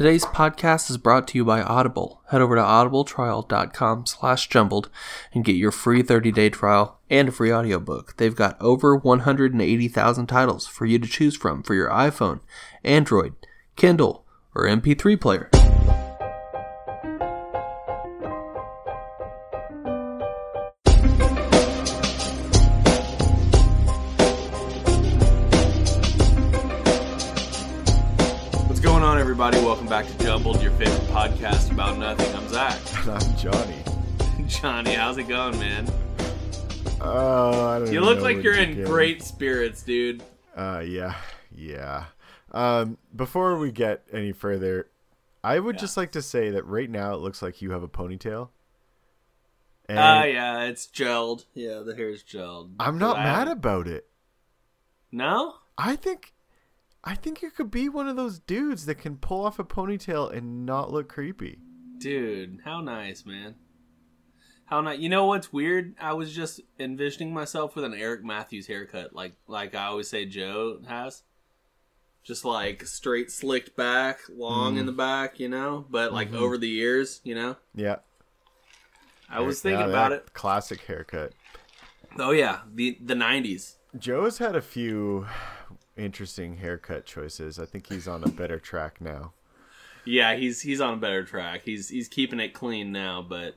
Today's podcast is brought to you by Audible. Head over to audibletrial.com slash jumbled and get your free 30-day trial and a free audiobook. They've got over 180,000 titles for you to choose from for your iPhone, Android, Kindle, or MP3 player. Back to Jumbled, your favorite podcast about nothing. I'm Zach. I'm Johnny. Johnny, how's it going, man? Oh, I don't You look like you're in great spirits, dude. Uh, yeah, yeah. Um, before we get any further, I would Yeah. just like to say that right now it looks like you have a ponytail. And Ah, yeah, it's gelled. Yeah, the hair's gelled. I'm not Wow. mad about it. No? I think, I think you could be one of those dudes that can pull off a ponytail and not look creepy. Dude, how nice, man. How nice. You know what's weird? I was just envisioning myself with an Eric Matthews haircut, like like I always say Joe has. Just like straight slicked back, long Mm. in the back, you know, but like Mhm. over the ears, you know. Yeah, I was thinking that about it. Classic haircut. Oh yeah, the the 90s. Joe's had a few interesting haircut choices. I think he's on a better track now. Yeah, he's he's on a better track. He's he's keeping it clean now, but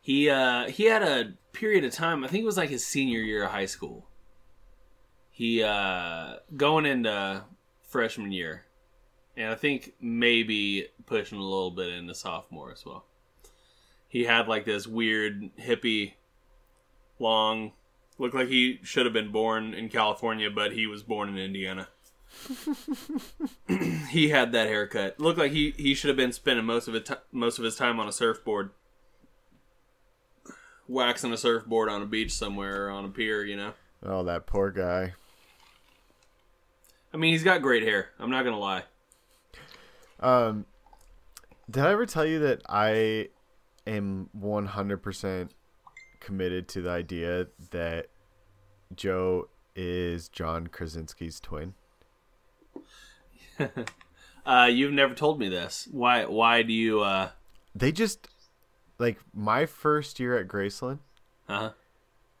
he uh he had a period of time, I think it was like his senior year of high school. He uh going into freshman year. And I think maybe pushing a little bit into sophomore as well. He had like this weird hippie long looked like he should have been born in California, but he was born in Indiana he had that haircut. Looked like he, he should have been spending most of it most of his time on a surfboard, waxing a surfboard on a beach somewhere or on a pier. You know, Oh, that poor guy. I mean, he's got great hair. I'm not gonna lie. Um, did I ever tell you that I am 100% committed to the idea that Joe is John Krasinski's twin? Uh, you've never told me this. Why? Why do you? Uh, They just, like, my first year at Graceland, Uh-huh.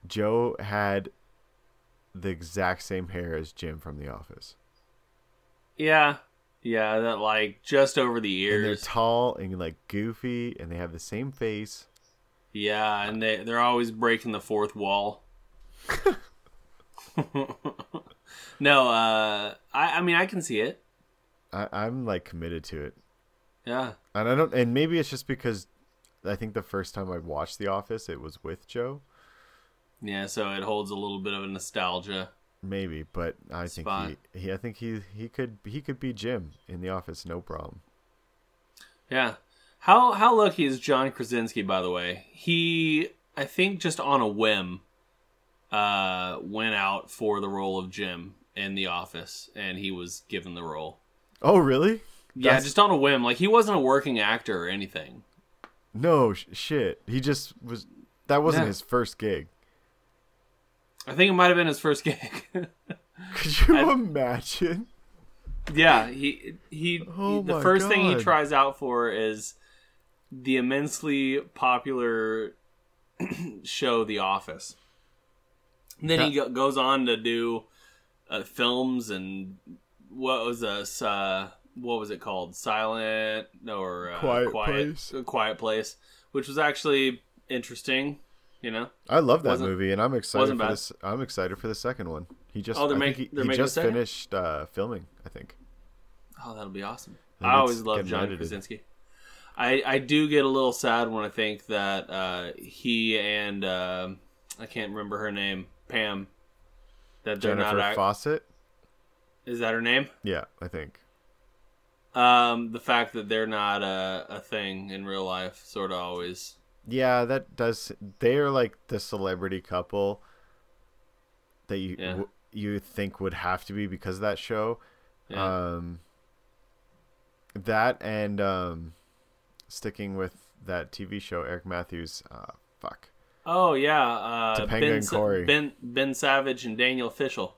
Joe had the exact same hair as Jim from The Office. Yeah, yeah. That like just over the years And they're tall and, like, goofy, and they have the same face. Yeah, and they they're always breaking the fourth wall. no, uh, I I mean I can see it. I, I'm, like, committed to it. Yeah. And I don't, and maybe it's just because I think the first time I watched The Office, it was with Joe. Yeah, so it holds a little bit of a nostalgia. Maybe, but I Spot. think he, he, I think he, he could, he could be Jim in The Office, no problem. Yeah. How how lucky is John Krasinski, by the way? He, I think, just on a whim, uh, went out for the role of Jim in The Office, and he was given the role. Oh, really? Yeah, That's- just on a whim. Like he wasn't a working actor or anything. No sh- shit. He just was. That wasn't Yeah. his first gig. I think it might have been his first gig. Could you I- imagine? yeah, he he. Oh the my first thing he tries out for is the immensely popular show The Office. And then he go- goes on to do uh, films and what was this? Uh, what was it called? Silent or uh, Quiet quiet Place. A Quiet Place, which was actually interesting. You know, I love that Wasn't- movie, and I'm excited wasn't for bad. this. I'm excited for the second one. He just. Oh, they're I make- he, they're he making just finished uh, filming. I think. oh, that'll be awesome. think I always it's love John edited. Krasinski. I I do get a little sad when I think that uh, he and uh, I can't remember her name, Pam. That they're Jennifer not. Fawcett. is that her name? Yeah, I think. Um, the fact that they're not a, a thing in real life sort of always. Yeah, that does. They are like the celebrity couple that you Yeah. w- you think would have to be because of that show. Yeah. Um, that and um, sticking with that TV show, Eric Matthews. Uh, fuck. oh yeah, uh, Topanga Ben, and Corey. ben Ben Savage and Daniel Fishel.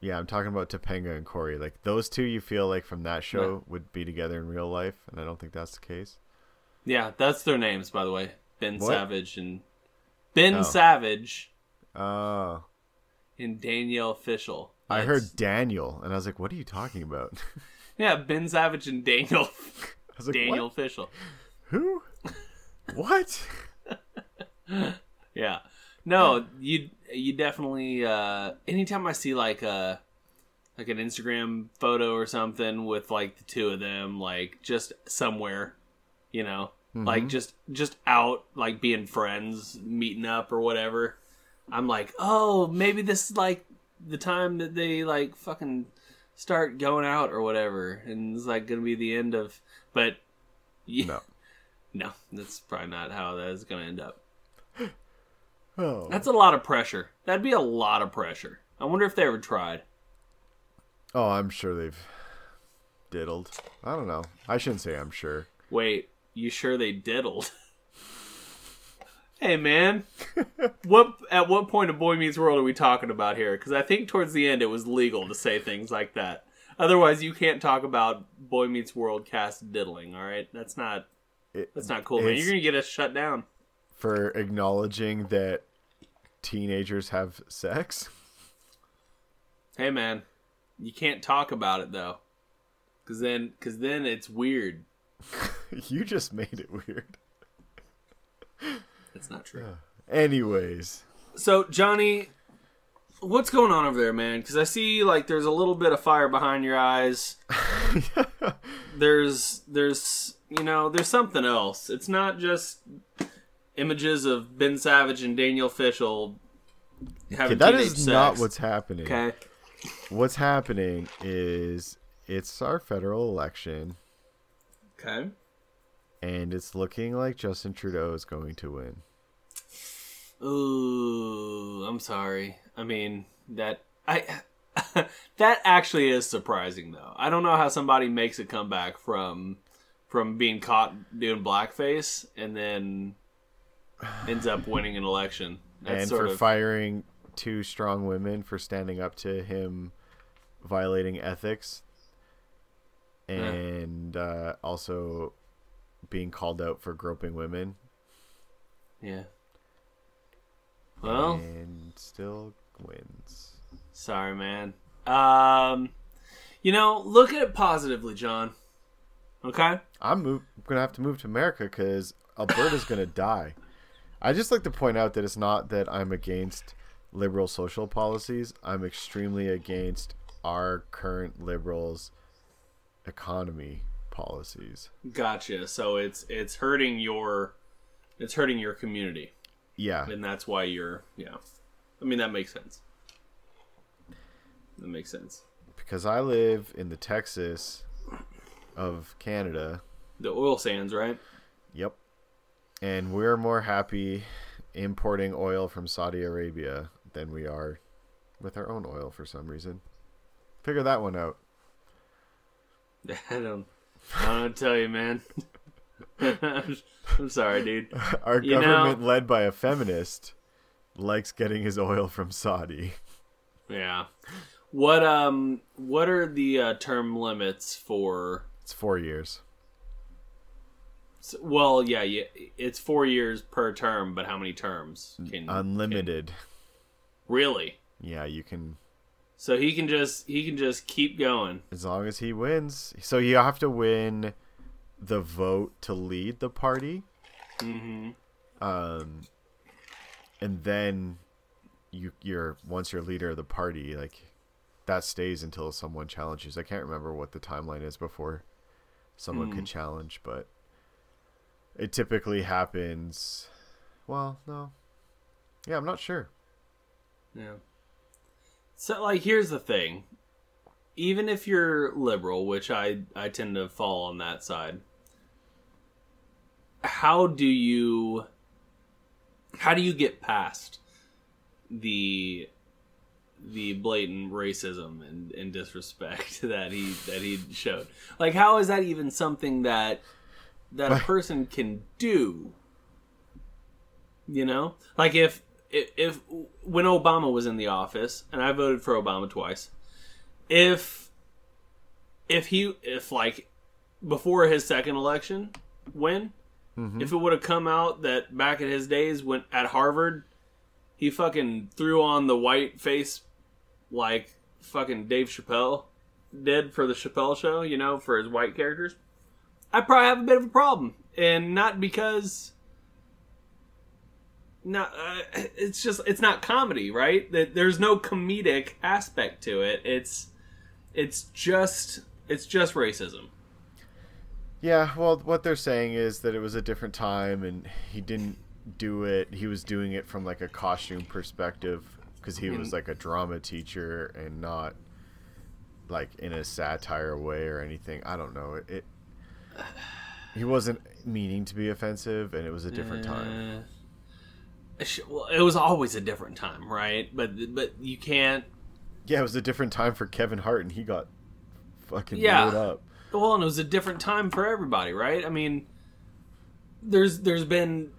Yeah, I'm talking about Topanga and Corey. Like those two, you feel like from that show would be together in real life, and I don't think that's the case. Yeah, that's their names, by the way. Ben What? Savage and Ben Oh. Savage Oh, and Daniel Fishel. I heard Daniel, and I was like, "What are you talking about?" Yeah, Ben Savage and Daniel like, Daniel "What? Fishel. Who? what? Yeah. No, you you definitely uh anytime I see like a like an Instagram photo or something with like the two of them like just somewhere, you know, like just just out like being friends, meeting up or whatever. I'm like, "Oh, maybe this is like the time that they like fucking start going out or whatever." And it's like going to be the end of but yeah, No. no, that's probably not how that is going to end up. Oh. That's a lot of pressure. That'd be a lot of pressure. I wonder if they ever tried. Oh, I'm sure they've diddled. I don't know. I shouldn't say I'm sure. Wait, you sure they diddled? hey man, what at what point of Boy Meets World are we talking about here? Because I think towards the end it was legal to say things like that. Otherwise, you can't talk about Boy Meets World cast diddling. All right, that's not It, that's not cool, man. You're gonna get us shut down. for acknowledging that teenagers have sex. Hey man, you can't talk about it though, because then because then it's weird. you just made it weird. That's not true. Anyways, So Johnny, what's going on over there, man? Because I see like there's a little bit of fire behind your eyes. there's there's you know there's something else. It's not just images of Ben Savage and Daniel Fishel okay, that teenage sex. not what's happening. okay. What's happening is it's our federal election, Okay. And it's looking like Justin Trudeau is going to win. Ooh, I'm sorry. I mean that I that actually is surprising though. I don't know how somebody makes a comeback from from being caught doing blackface and then ends up winning an election. That's and sort for of firing two strong women for standing up to him violating ethics and uh, also being called out for groping women yeah. Well, and still wins sorry, man. Um, you know, look at it positively, John. Okay. i'm move, gonna have to move to america because alberta's gonna die i just like to point out that it's not that i'm against liberal social policies i'm extremely against our current liberals economy policies Gotcha. So it's it's hurting your it's hurting your community. yeah and that's why you're yeah i mean that makes sense that makes sense because I live in the Texas of Canada. the oil sands right Yep. And we're more happy importing oil from Saudi Arabia than we are with our own oil for some reason. Figure that one out. i don't i don't know tell you man i'm sorry dude Our You know- government, led by a feminist, likes getting his oil from Saudi. yeah what um what are the uh, term limits for It's four years. s- well yeah, yeah it's four years per term but how many terms can Unlimited. really Yeah, you can so he can just he can just keep going as long as he wins. So you have to win the vote to lead the party. mm-hmm um and then you you're once you're leader of the party like that stays until someone challenges i can't remember what the timeline is before someone could challenge but it typically happens well no yeah i'm not sure Yeah. So like here's the thing. Even if you're liberal, which I I tend to fall on that side, how do you how do you get past the the blatant racism and, and disrespect that he that he showed? Like how is that even something that that a person can do? You know? Like if if, if when Obama was in the office, and I voted for Obama twice, if if he if like before his second election win, mm-hmm. if it would have come out that back in his days when at Harvard he fucking threw on the white face like fucking Dave Chappelle did for the Chappelle show, you know, for his white characters, I'd probably have a bit of a problem. And not because not uh, it's just it's not comedy, right? That there's no comedic aspect to it. It's it's just it's just racism. Yeah, well, what they're saying is that it was a different time, and he didn't do it. He was doing it from like a costume perspective because he was like a drama teacher and not like in a satire way or anything. I don't know. It, it he wasn't meaning to be offensive, and it was a different time. Uh, sh- well, it was always a different time, right? But but you can't. Yeah, it was a different time for Kevin Hart, and he got fucking Yeah. lit up. Well, and it was a different time for everybody, right? I mean, there's there's been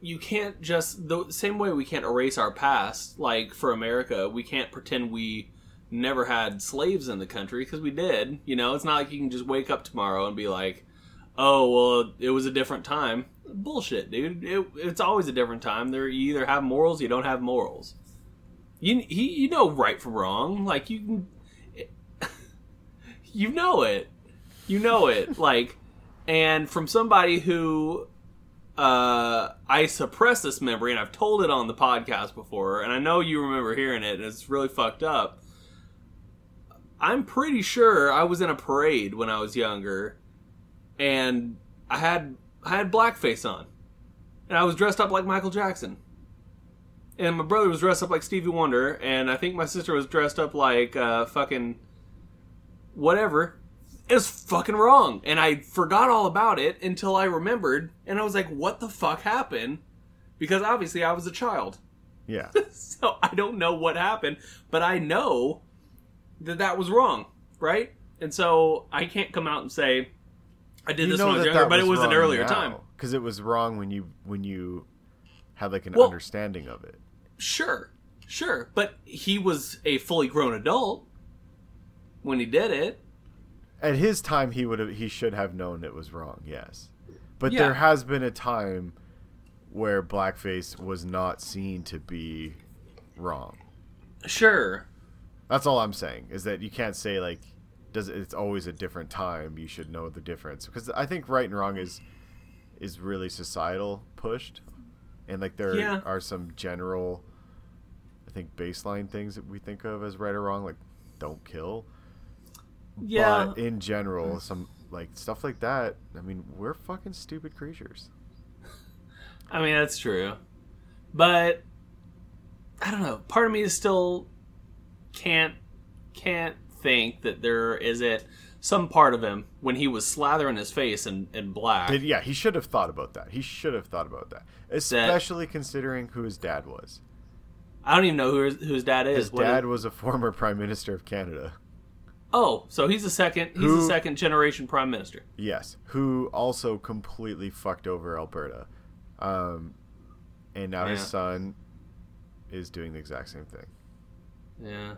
you can't just the same way we can't erase our past. Like for America, we can't pretend we never had slaves in the country because we did. You know, it's not like you can just wake up tomorrow and be like, "Oh, well, it was a different time." Bullshit, dude. It, it's always a different time. There, you either have morals, you don't have morals. You he, you know right from wrong. Like you can you know it. You know it. Like, and from somebody who uh, I suppress this memory, and I've told it on the podcast before, and I know you remember hearing it, and it's really fucked up. I'm pretty sure I was in a parade when I was younger, and I had I had blackface on, and I was dressed up like Michael Jackson, and my brother was dressed up like Stevie Wonder, and I think my sister was dressed up like uh, fucking whatever. It was fucking wrong. And I forgot all about it until I remembered. And I was like, what the fuck happened? Because obviously I was a child. Yeah, So I don't know what happened. But I know that that was wrong. Right? And so I can't come out and say, I did this when I was younger, but it was an earlier time. because it was wrong when you when you had like an Well- understanding of it. Sure. Sure. But he was a fully grown adult when he did it. At his time, he would have he should have known it was wrong. Yes, but Yeah. there has been a time where blackface was not seen to be wrong. Sure. That's all I'm saying is that you can't say like does it's always a different time. You should know the difference because I think right and wrong is is really societal pushed, and like there Yeah. are some general, I think baseline things that we think of as right or wrong, like don't kill. Yeah. But in general, some like stuff like that. I mean, we're fucking stupid creatures. I mean, that's true. But I don't know. Part of me is still can't can't think that there is it some part of him when he was slathering his face in, in black. Yeah, he should have thought about that. He should have thought about that, especially considering who his dad was. I don't even know who his, who his dad is. His What dad is- was a former prime minister of Canada. oh, so he's a second. He's Who- a second generation prime minister. Yes, who also completely fucked over Alberta, um, and now his son is doing the exact same thing. Yeah.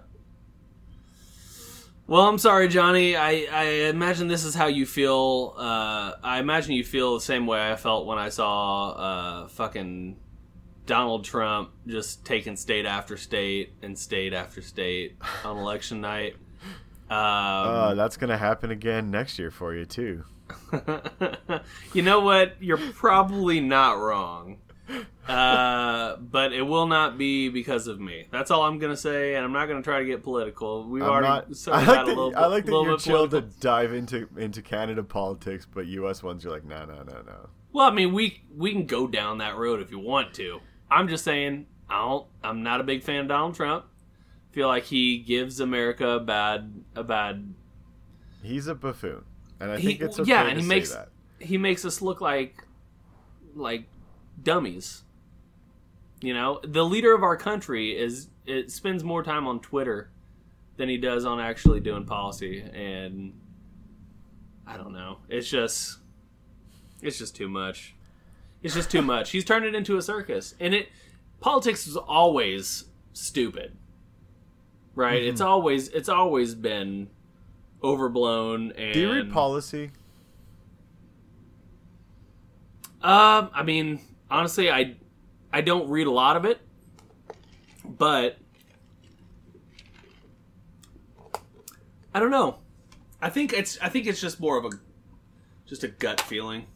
Well, I'm sorry, Johnny. I, I imagine this is how you feel. Uh, I imagine you feel the same way I felt when I saw uh, fucking Donald Trump just taking state after state and state after state on election night. Uh, Um, that's gonna happen again next year for you too. you know what? You're probably not wrong. Uh, but it will not be because of me. That's all I'm gonna say, and I'm not gonna try to get political. We've I'm already not. I like that. little, I like that little you're chill to dive into into Canada politics, but U.S. ones you're like, no, no, no, no. Well, I mean, we we can go down that road if you want to. I'm just saying, I don't. I'm not a big fan of Donald Trump. Feel like he gives America a bad a bad. He's a buffoon, and I He- think it's okay yeah, and he makes- that. He makes us look like like dummies. You know, the leader of our country is it spends more time on Twitter than he does on actually doing policy, and I don't know. It's just it's just too much. It's just too much. He's turned it into a circus, and it politics is always stupid, right? It's always it's always been overblown and Do you read policy? Um, I mean, honestly, I I don't read a lot of it, but I don't know. I think it's I think it's just more of a just a gut feeling,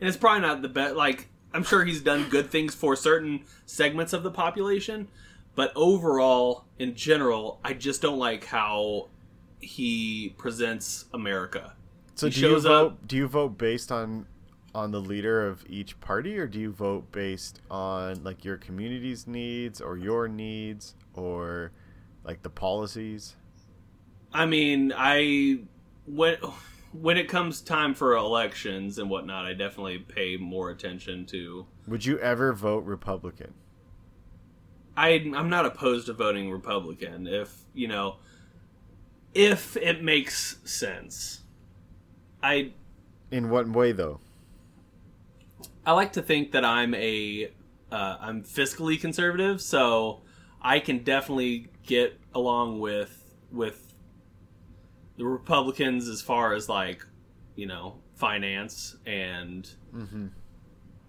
and it's probably not the best. Like I'm sure he's done good things for certain segments of the population, but overall, in general, I just don't like how he presents America. So He do you vote? up- Do you vote based on on the leader of each party, or do you vote based on like your community's needs or your needs or like the policies? I mean, I when when it comes time for elections and whatnot, I definitely pay more attention to. Would you ever vote Republican? I I'm not opposed to voting Republican if you know if it makes sense. I In what way though? I like to think that I'm a uh, I'm fiscally conservative, so I can definitely get along with with the Republicans as far as like you know finance and Mm-hmm.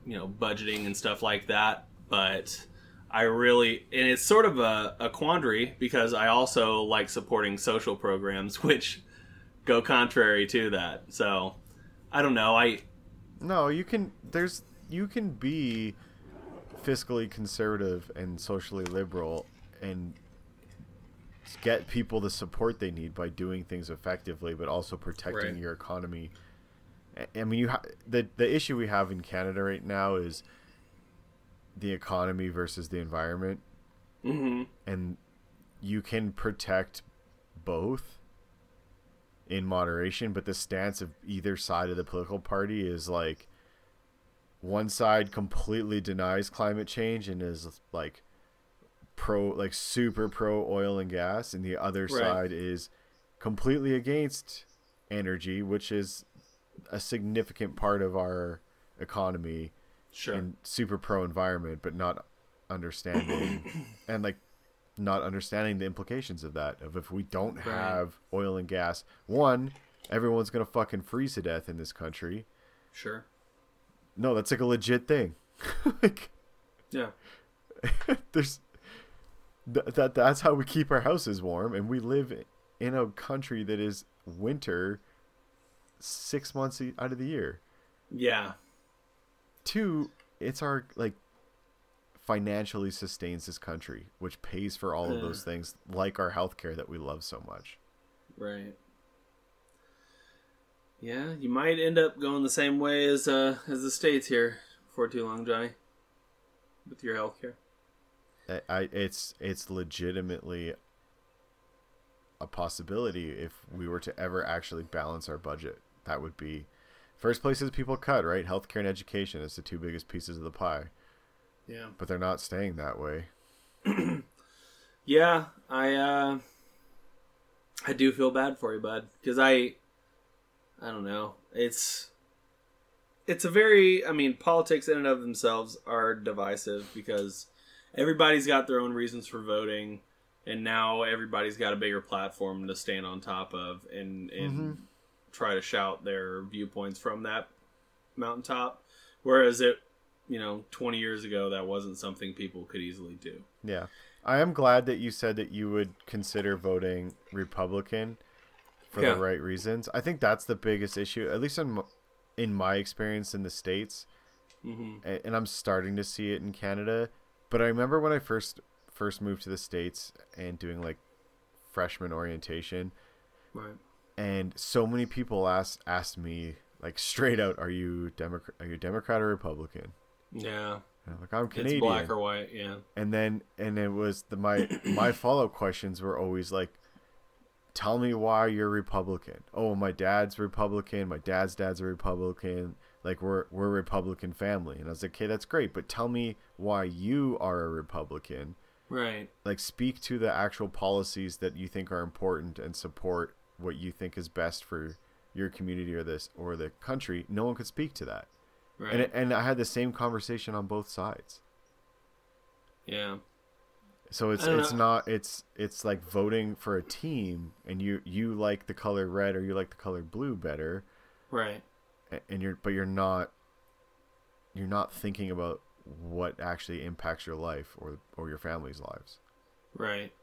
you know budgeting and stuff like that. But I really and it's sort of a, a quandary because I also like supporting social programs which go contrary to that. So I don't know. I No, you can. There's you can be fiscally conservative and socially liberal and get people the support they need by doing things effectively, but also protecting Right. your economy. I- mean, you ha- the the issue we have in Canada right now is the economy versus the environment, mhm. and you can protect both in moderation, but the stance of either side of the political party is like one side completely denies climate change and is like pro like super pro oil and gas and the other Right. side is completely against energy which is a significant part of our economy sure. and super pro environment, but not understanding and like not understanding the implications of that. Of if we don't Right. have oil and gas, one, everyone's gonna fucking freeze to death in this country. Sure. No, that's like a legit thing. like, Yeah. there's th- that that's how we keep our houses warm, and we live in a country that is winter six months out of the year. Yeah. two it's our like financially sustains this country which pays for all of those things like our healthcare that we love so much Right. Yeah, you might end up going the same way as uh as the states here for too long, Johnny. With your healthcare. I, I it's it's legitimately a possibility if we were to ever actually balance our budget that would be first places people cut right healthcare and education is the two biggest pieces of the pie Yeah. but they're not staying that way Yeah, I uh I do feel bad for you, bud, cuz I I don't know. It's it's a very I mean, politics in and of themselves are divisive because everybody's got their own reasons for voting and now everybody's got a bigger platform to stand on top of and and try to shout their viewpoints from that mountaintop whereas it you know 20 years ago that wasn't something people could easily do Yeah. I am glad that you said that you would consider voting Republican for Yeah. the right reasons. I think that's the biggest issue, at least in in my experience in the states, hmm and I'm starting to see it in Canada. But I remember when I first first moved to the states and doing like freshman orientation, right and so many people asked asked me like straight out, "Are you Democrat? Are you Democrat or Republican?" Yeah I'm like, "I'm Canadian." It's black or white, yeah. and then and it was the my my follow-up questions were always like tell me why you're republican oh my dad's republican my dad's dad's a republican like we're we're a republican family and i was like okay that's great but tell me why you are a republican Right. like speak to the actual policies that you think are important and support what you think is best for your community or this or the country no one could speak to that Right. and and i had the same conversation on both sides yeah. So it's it's know. not it's it's like voting for a team and you you like the color red or you like the color blue better Right. and you're but you're not you're not thinking about what actually impacts your life or or your family's lives. Right.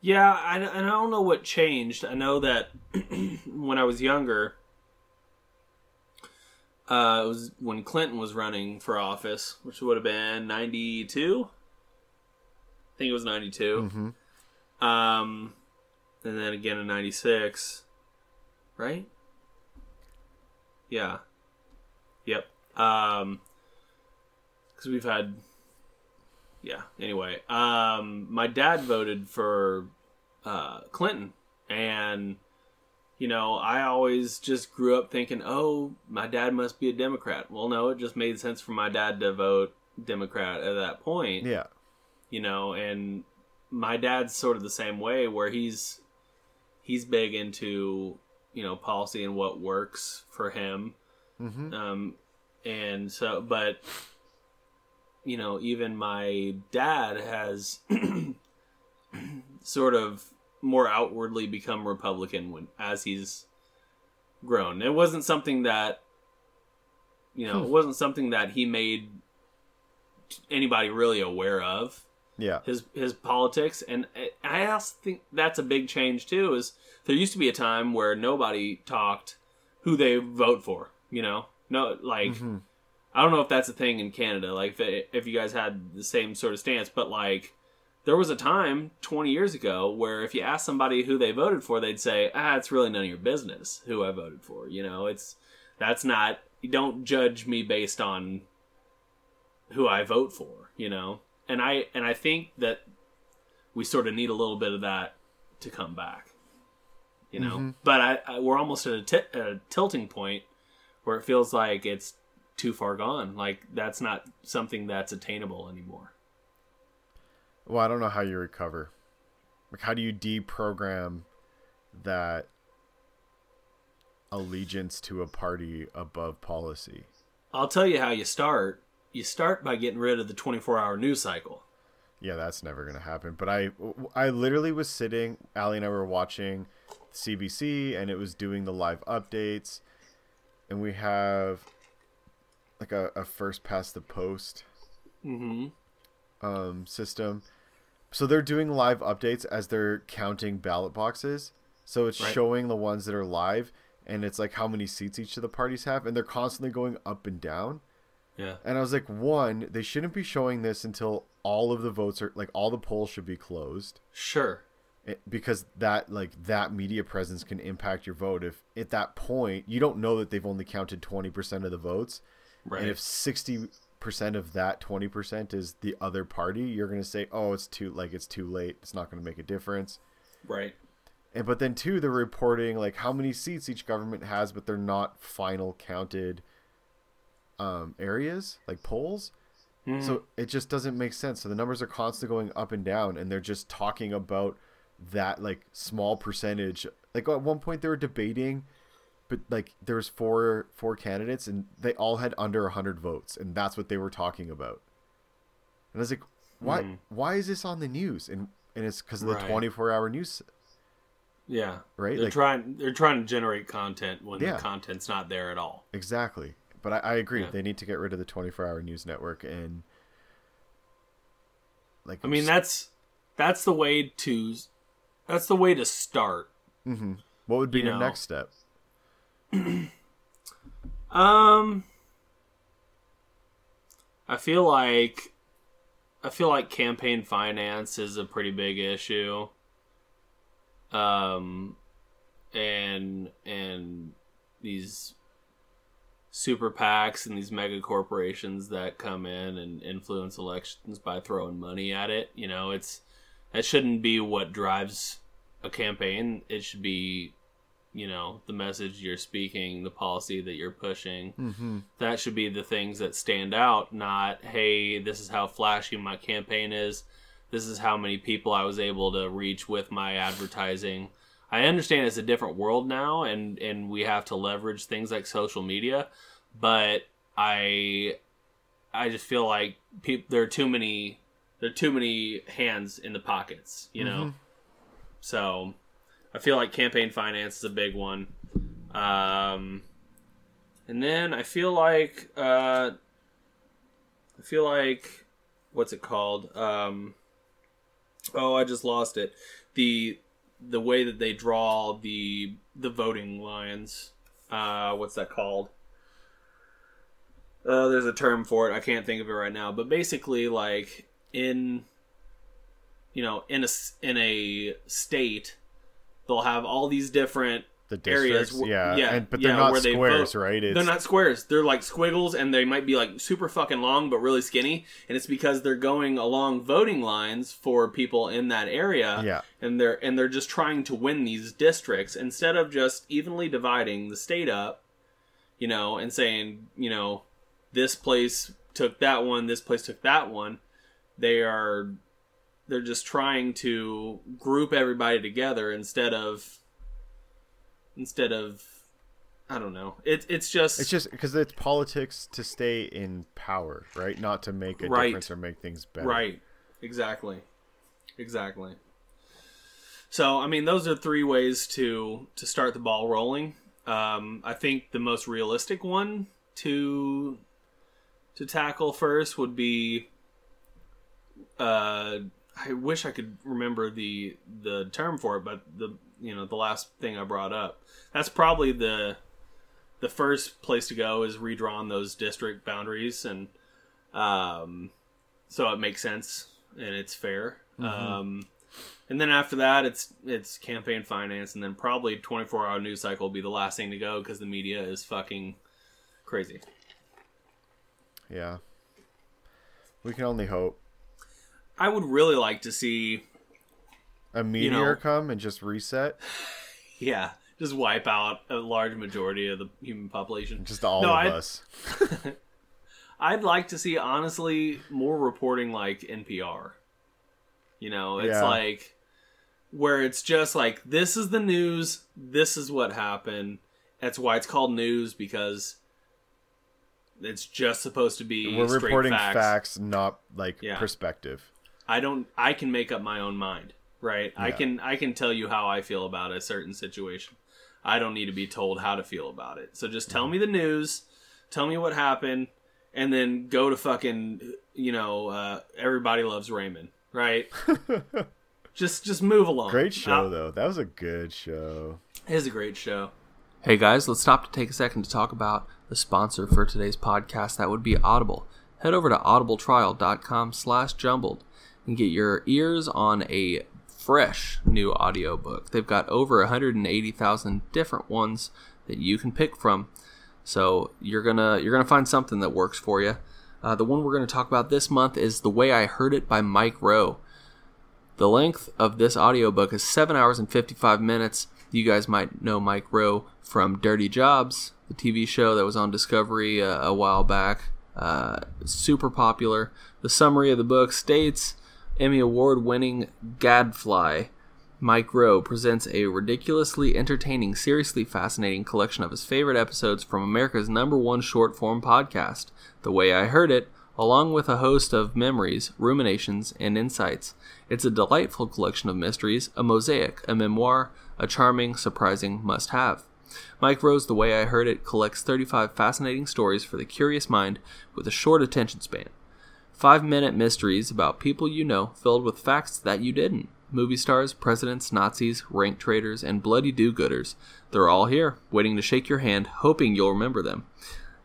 Yeah, I, and I don't know what changed. I know that when I was younger, uh, it was when Clinton was running for office, which would have been 92. I think it was 92. Mhm. Um, and then again in 96. Right? Yeah. Yep. Um, because we've had yeah anyway um my dad voted for uh clinton and you know i always just grew up thinking oh my dad must be a democrat well no it just made sense for my dad to vote democrat at that point Yeah. you know and my dad's sort of the same way where he's he's big into you know policy and what works for him Mhm. um and so but you know even my dad has sort of more outwardly become republican when as he's grown. It wasn't something that you know it wasn't something that he made anybody really aware of. Yeah. his his politics. And i also think that's a big change too is there used to be a time where nobody talked who they vote for you know? No like Mhm. i don't know if that's a thing in canada like if, it, if you guys had the same sort of stance but like there was a time 20 years ago where if you asked somebody who they voted for they'd say ah it's really none of your business who i voted for you know it's that's not you don't judge me based on who I vote for, you know. And I and I think that we sort of need a little bit of that to come back, you know. Mhm. But I, I we're almost at a, ti- a tilting point where it feels like it's too far gone. Like that's not something that's attainable anymore. Well, I don't know how you recover. Like, how do you deprogram that allegiance to a party above policy? I'll tell you how you start. You start by getting rid of the 24-hour news cycle. Yeah, that's never gonna happen. But I, I literally was sitting. Allie and I were watching CBC, and it was doing the live updates, and we have like a, a first past the post Mm-hmm. um, system. So they're doing live updates as they're counting ballot boxes. So it's Right. showing the ones that are live, and it's like how many seats each of the parties have, and they're constantly going up and down. Yeah. And I was like, one, they shouldn't be showing this until all of the votes are like all the polls should be closed Sure. it, because that like that media presence can impact your vote. If at that point you don't know that they've only counted twenty percent of the votes, Right. and if sixty percent of that twenty percent is the other party, you're gonna say, oh, it's too like it's too late. It's not gonna make a difference. right. And but then too, they're reporting like how many seats each government has, but they're not final counted um, areas like polls. Mhm. So it just doesn't make sense. So the numbers are constantly going up and down, and they're just talking about that like small percentage. Like at one point they were debating, but like there was four four candidates, and they all had under hundred votes, and that's what they were talking about. And I was like, why? Mhm. Why is this on the news? And and it's because of the Right. twenty four hour news, yeah. right? They're Like trying. They're trying to generate content when Yeah. the content's not there at all. exactly. But I, I agree. Yeah. They need to get rid of the twenty four hour news network and like I mean, that's that's the way to that's the way to start. mm-hmm. What would be you your know. next step? Um, I feel like I feel like campaign finance is a pretty big issue. Um, and and these super PACs and these mega corporations that come in and influence elections by throwing money at it. You know, it's that shouldn't be what drives a campaign. It should be, you know, the message you're speaking, the policy that you're pushing. Mm-hmm. That should be the things that stand out, not, hey, this is how flashy my campaign is. This is how many people I was able to reach with my advertising. I understand it's a different world now and and we have to leverage things like social media, but I I just feel like people there are too many there are too many hands in the pockets, you know. Mm-hmm. So I feel like campaign finance is a big one. Um, and then I feel like uh, I feel like what's it called? Um, oh, I just lost it. The the way that they draw the the voting lines. Uh, what's that called? Uh, there's a term for it. I can't think of it right now. But basically, like in you know in a in a state, they'll have all these different The areas. districts, where- yeah, yeah, and, but they're not where they squares, vote. right? It's, They're not squares. They're like squiggles, and they might be like super fucking long, but really skinny. And it's because they're going along voting lines for people in that area. Yeah. and they're and they're just trying to win these districts instead of just evenly dividing the state up. You know, and saying you know, this place took that one, this place took that one. They are they're just trying to group everybody together instead of instead of I don't know. It, it's just It's just because it's politics to stay in power, right? Not to make a Right. difference or make things better. right. Exactly. Exactly. So I mean, those are three ways to to start the ball rolling. Um, I think the most realistic one to to tackle first would be. Uh, I wish I could remember the the term for it, but the you know the last thing I brought up. That's probably the the first place to go is redrawn those district boundaries, and um, so it makes sense and it's fair. Um, and then after that, it's it's campaign finance, and then probably twenty four hour news cycle will be the last thing to go because the media is fucking crazy. Yeah. We can only hope I would really like to see, a meteor know- come and just reset. yeah, just wipe out a large majority of the human population. Just all No, of I- us. I'd like to see honestly more reporting like NPR. You know, it's Yeah. like where it's just like this is the news, this is what happened. That's why it's called news because it's just supposed to be We're reporting facts. facts. not like Yeah. perspective. I don't I can make up my own mind, right? I can I can tell you how I feel about a certain situation. I don't need to be told how to feel about it. So just tell me the news, tell me what happened, and then go to fucking you know, uh, everybody loves Raymond, right? just just move along. Great show Uh, though. That was a good show. it is a great show. Hey guys, let's stop to take a second to talk about the sponsor for today's podcast. That would be Audible. Head over to audibletrial.com slash jumbled and get your ears on a fresh new audiobook. They've got over 180,000 different ones that you can pick from. So you're gonna you're gonna find something that works for you. Uh, the one we're gonna talk about this month is "The Way I Heard It" by Mike Rowe. The length of this audiobook is 7 hours and 55 minutes. You guys might know Mike Rowe from Dirty Jobs, the TV show that was on Discovery uh, a while back. Uh, super popular. The summary of the book states Emmy Award winning Gadfly. Mike Rowe presents a ridiculously entertaining, seriously fascinating collection of his favorite episodes from America's number one short form podcast, The Way I Heard It, along with a host of memories, ruminations, and insights. It's a delightful collection of mysteries, a mosaic, a memoir, a charming, surprising must have. Mike Rowe's, The Way I Heard It, collects 35 fascinating stories for the curious mind with a short attention span. Five minute mysteries about people you know filled with facts that you didn't. Movie stars, presidents, Nazis, rank traders, and bloody do gooders. They're all here, waiting to shake your hand, hoping you'll remember them.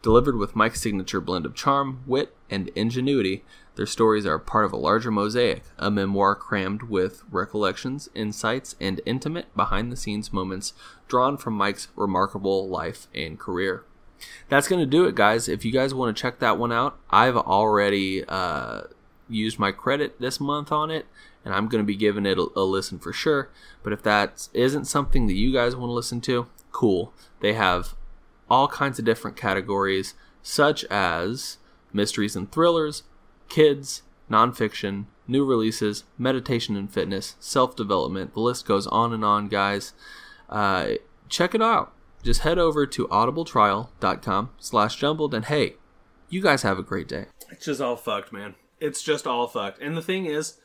Delivered with Mike's signature blend of charm, wit, and ingenuity, their stories are part of a larger mosaic, a memoir crammed with recollections, insights, and intimate behind the scenes moments drawn from Mike's remarkable life and career. That's going to do it, guys. If you guys want to check that one out, I've already uh, used my credit this month on it, and I'm going to be giving it a, a listen for sure. But if that isn't something that you guys want to listen to, cool. They have all kinds of different categories, such as mysteries and thrillers, kids, nonfiction, new releases, meditation and fitness, self development. The list goes on and on, guys. Uh, check it out. Just head over to audibletrial.com slash jumbled and hey, you guys have a great day. It's just all fucked, man. it's just all fucked. And the thing is,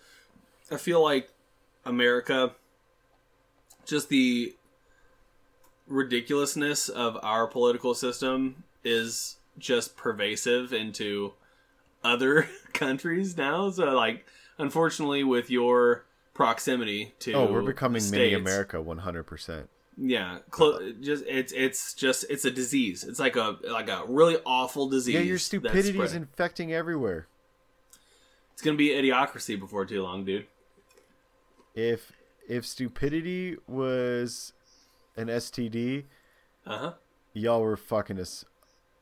I feel like America, just the ridiculousness of our political system is just pervasive into other countries now. So, like, unfortunately, with your proximity to Oh, we're becoming the mini America 100%. Yeah, clo- just it's it's just it's a disease. It's like a like a really awful disease. Yeah, your stupidity is infecting everywhere. It's gonna be idiocracy before too long, dude. If if stupidity was an STD, Uh huh, y'all were fucking us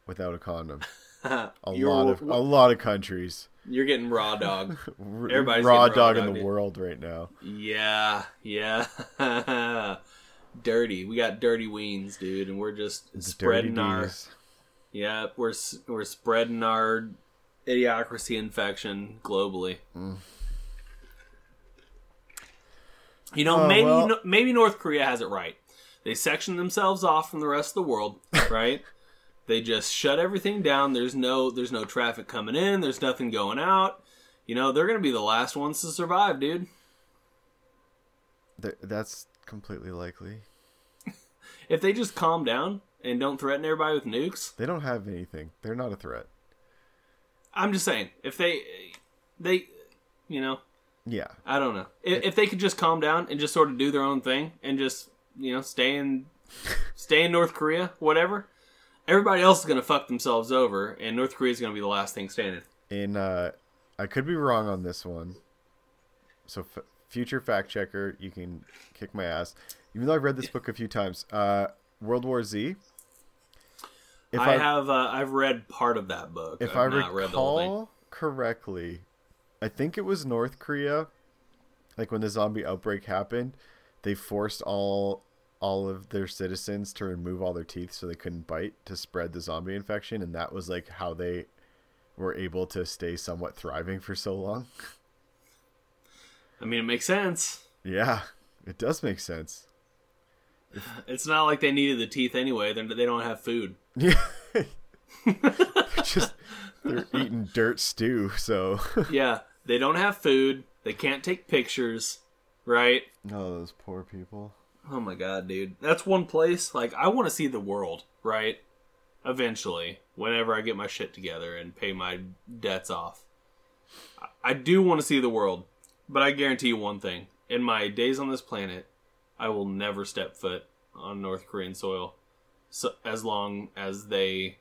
without a condom. A lot of a lot of countries. you're getting raw dog. Everybody's raw raw dog in the dude. world right now. yeah, yeah. dirty. We got dirty weens, dude, and we're just spreading our yeah. We're we're spreading our idiocracy infection globally. Mm. You know, Oh, maybe well- no- maybe North Korea has it right. They section themselves off from the rest of the world, right? they just shut everything down. There's no there's no traffic coming in. There's nothing going out. You know, they're gonna be the last ones to survive, dude. That's completely likely. If they just calm down and don't threaten everybody with nukes, They don't have anything. They're not a threat. I'm just saying, if they they you know, Yeah. I don't know. If, if they could just calm down and just sort of do their own thing and just, you know, stay in stay in North Korea, whatever. Everybody else is going to fuck themselves over and North Korea is going to be the last thing standing. And uh I could be wrong on this one. So f- future fact checker, you can kick my ass. Even though I've read this book a few times. Uh World War Z. If I, have uh, I've read part of that book. if I've I not read the whole thing. recall correctly, I think it was North Korea. Like when the zombie outbreak happened, they forced all all of their citizens to remove all their teeth so they couldn't bite to spread the zombie infection, and that was like how they were able to stay somewhat thriving for so long. I mean, it makes sense. yeah, it does make sense. It's not like they needed the teeth anyway. They're, they don't have food. Yeah. just they're eating dirt stew, so Yeah, they don't have food. They can't take pictures, right? Oh, those poor people. Oh my god, dude. That's one place like I want to see the world, right? Eventually, whenever I get my shit together and pay my debts off. I- I do want to see the world, but I guarantee you one thing. In my days on this planet, I will never step foot on North Korean soil so, as long as they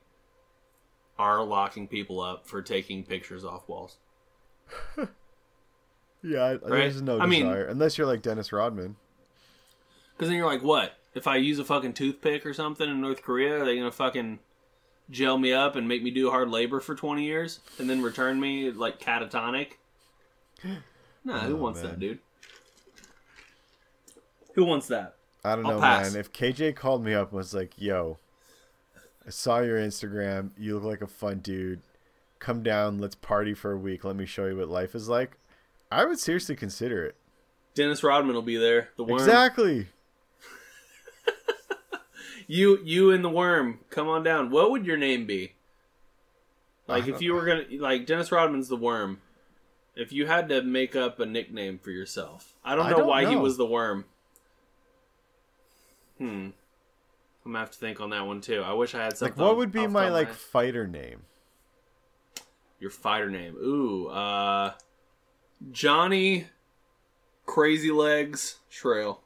are locking people up for taking pictures off walls. Yeah, I- there's no I mean- desire unless you're like Dennis Rodman. Because then you're like, what? If I use a fucking toothpick or something in North Korea, are they gonna fucking gel me up and make me do hard labor for 20 years and then return me like catatonic? Nah, who Oh, wants man. that, dude? Who wants that? I don't I'll know, pass. man. If KJ called me up and was like, "Yo, I saw your Instagram. You look like a fun dude. Come down, let's party for a week. Let me show you what life is like." I would seriously consider it. Dennis Rodman will be there. The worm. Exactly. You, you and the worm. Come on down. What would your name be? Like if you were gonna like Dennis Rodman's the worm. If you had to make up a nickname for yourself, I don't I know don't why he was the worm. Hmm. I'm gonna have to think on that one too. I wish I had something. Like, what would be my like head. fighter name? your fighter name? Ooh, uh, Johnny Crazy Legs Shrail.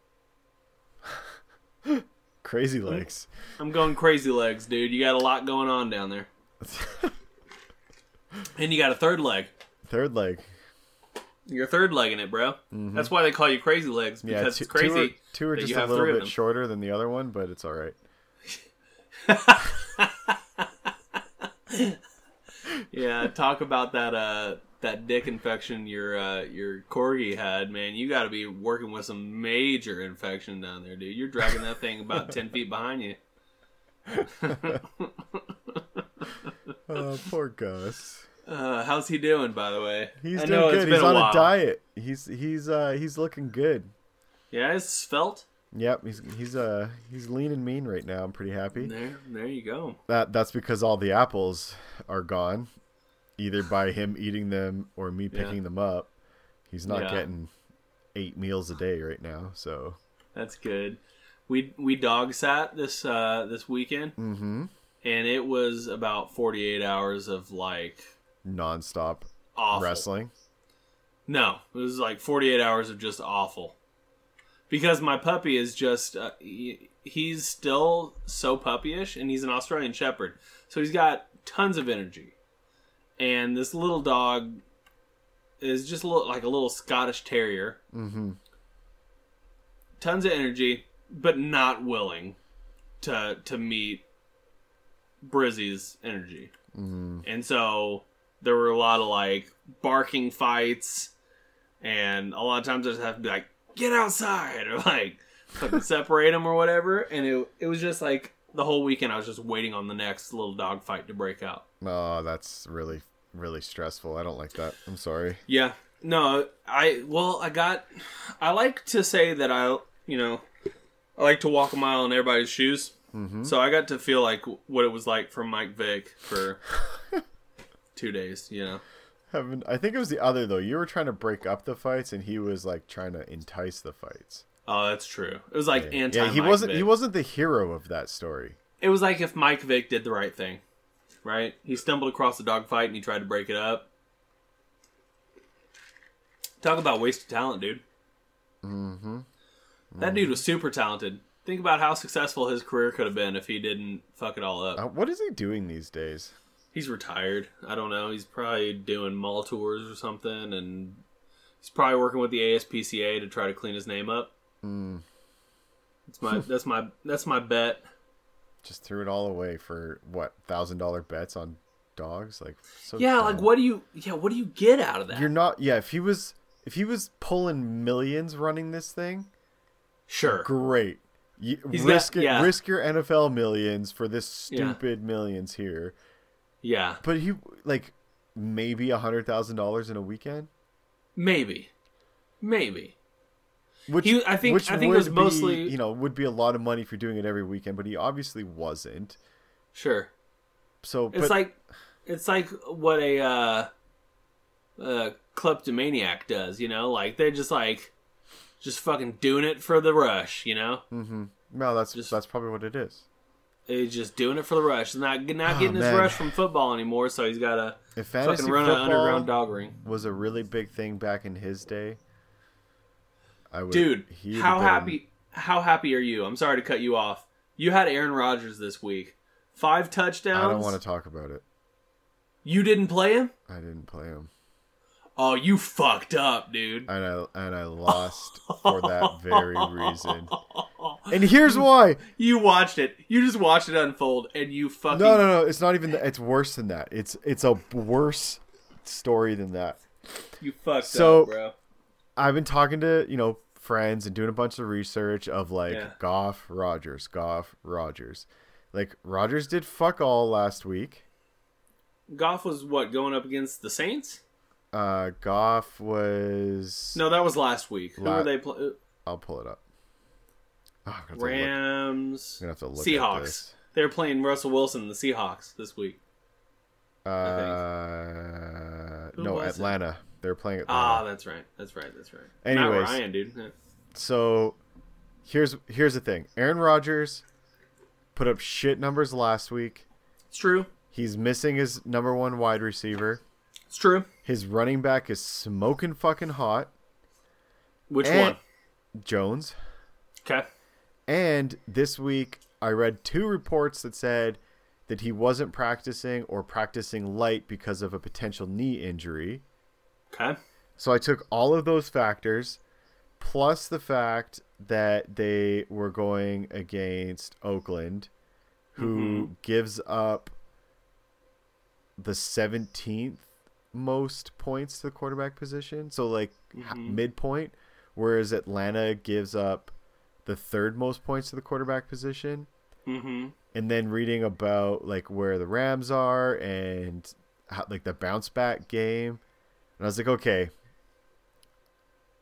Crazy legs. I'm going Crazy Legs, dude. You got a lot going on down there, and you got a third leg. Third leg. You're third legging it, bro. That's why they call you Crazy Legs Mm-hmm. Yeah, because two, it's crazy. two are, two are just a little bit shorter than the other one, but it's all right. Yeah, talk about that uh that dick infection your uh your corgi had, man. You got to be working with some major infection down there, dude. You're dragging that thing about ten feet behind you. Oh, poor Gus. Uh, how's he doing, by the way? He's I doing know it's good. He's on while. a diet. He's he's uh he's looking good. Yeah, he's svelte. Yep, he's he's uh he's lean and mean right now. I'm pretty happy. There, there you go. That that's because all the apples are gone. either by him eating them or me Yeah. picking them up. He's not Yeah. getting eight meals a day right now, so That's good. We we dog sat this uh this weekend mm-hmm. and it was about 48 hours of like nonstop awful. wrestling. No, it was like 48 hours of just awful. Because my puppy is just uh, he, he's still so puppyish and he's an Australian shepherd. So he's got tons of energy. And this little dog is just a little, like a little Scottish terrier. Mm-hmm. Tons of energy, but not willing to to meet Brizzy's energy. Mm-hmm. And so there were a lot of like barking fights, and a lot of times I just have to be like, "Get outside!" or like fucking separate them or whatever. And it it was just like the whole weekend I was just waiting on the next little dog fight to break out. Oh, that's really really stressful. I don't like that. I'm sorry. Yeah, no, I well I got I like to say that I you know I like to walk a mile in everybody's shoes. Mm-hmm. So I got to feel like what it was like for Mike Vick for two days. You know. Haven't I think it was the other though. You were trying to break up the fights, and he was like trying to entice the fights. Oh, that's true. It was like anti. yeah, he Mike wasn't. Vick. He wasn't the hero of that story. It was like if Mike Vick did the right thing, right? He stumbled across a dog fight and he tried to break it up. Talk about wasted talent, dude. Mm-hmm. That dude was super talented. Think about how successful his career could have been if he didn't fuck it all up. Uh, what is he doing these days? He's retired. I don't know. He's probably doing mall tours or something, and he's probably working with the ASPCA to try to clean his name up. Mm, That's my that's my that's my bet. just threw it all away for what thousand dollar bets on dogs? Like so. Yeah, dumb. like what do you yeah what do you get out of that? You're not. Yeah, if he was, if he was pulling millions running this thing, sure. great. You, He's got- risk yeah. risk your NFL millions for this Yeah. stupid millions here. Yeah, But he like maybe a hundred thousand dollars in a weekend, maybe, maybe. which He- I think- which I think was would mostly- be, you know would be a lot of money for doing it every weekend, but he obviously wasn't. Sure. So It's but, like it's like what a uh, uh, kleptomaniac does, you know? Like they're just like just fucking doing it for the rush, you know? Mm-hmm. no, that's just- that's probably what it is. He's just doing it for the rush. He's not not Oh, getting his rush from football anymore, so he's got to fucking run an underground dog ring. was a really big thing back in his day, I would. Dude, how been- happy how happy are you? I'm sorry to cut you off. You had Aaron Rodgers this week. Five touchdowns. I don't want to talk about it. You didn't play him? I didn't play him, Oh, you fucked up, dude. and I and I lost for that very reason. And here's why. You watched it. You just watched it unfold, and you fucking No, no, no. It's not even. That. It's worse than that. It's it's a worse story than that. you fucked So- up, bro. I've been talking to you know friends and doing a bunch of research of like Yeah. Goff, Rodgers, Goff, Rodgers. Like Rodgers did fuck all last week. Goff was what going up against the Saints? Uh, Goff was. No, that was last week. Who were they? Pl- I'll pull it up. Oh, I'm gonna have to look- Rams, I'm gonna have to look at Seahawks. this. They were playing Russell Wilson the Seahawks this week. Uh, no, it? Atlanta. They're playing Atlanta. Ah, that's right. That's right. That's right. Anyways. Ryan, dude. Yeah. So here's here's the thing. Aaron Rodgers put up shit numbers last week. It's true. He's missing his number one wide receiver. It's true. His running back is smoking fucking hot. Which And- one? Jones. Okay. And this week I read two reports that said that he wasn't practicing or practicing light because of a potential knee injury. Okay. So I took all of those factors plus the fact that they were going against Oakland, who mm-hmm. gives up the 17th most points to the quarterback position. So, like ha- midpoint, whereas Atlanta gives up the third most points to the quarterback position. Mm-hmm. And then reading about like where the Rams are and how, like the bounce back game. And I was like, okay,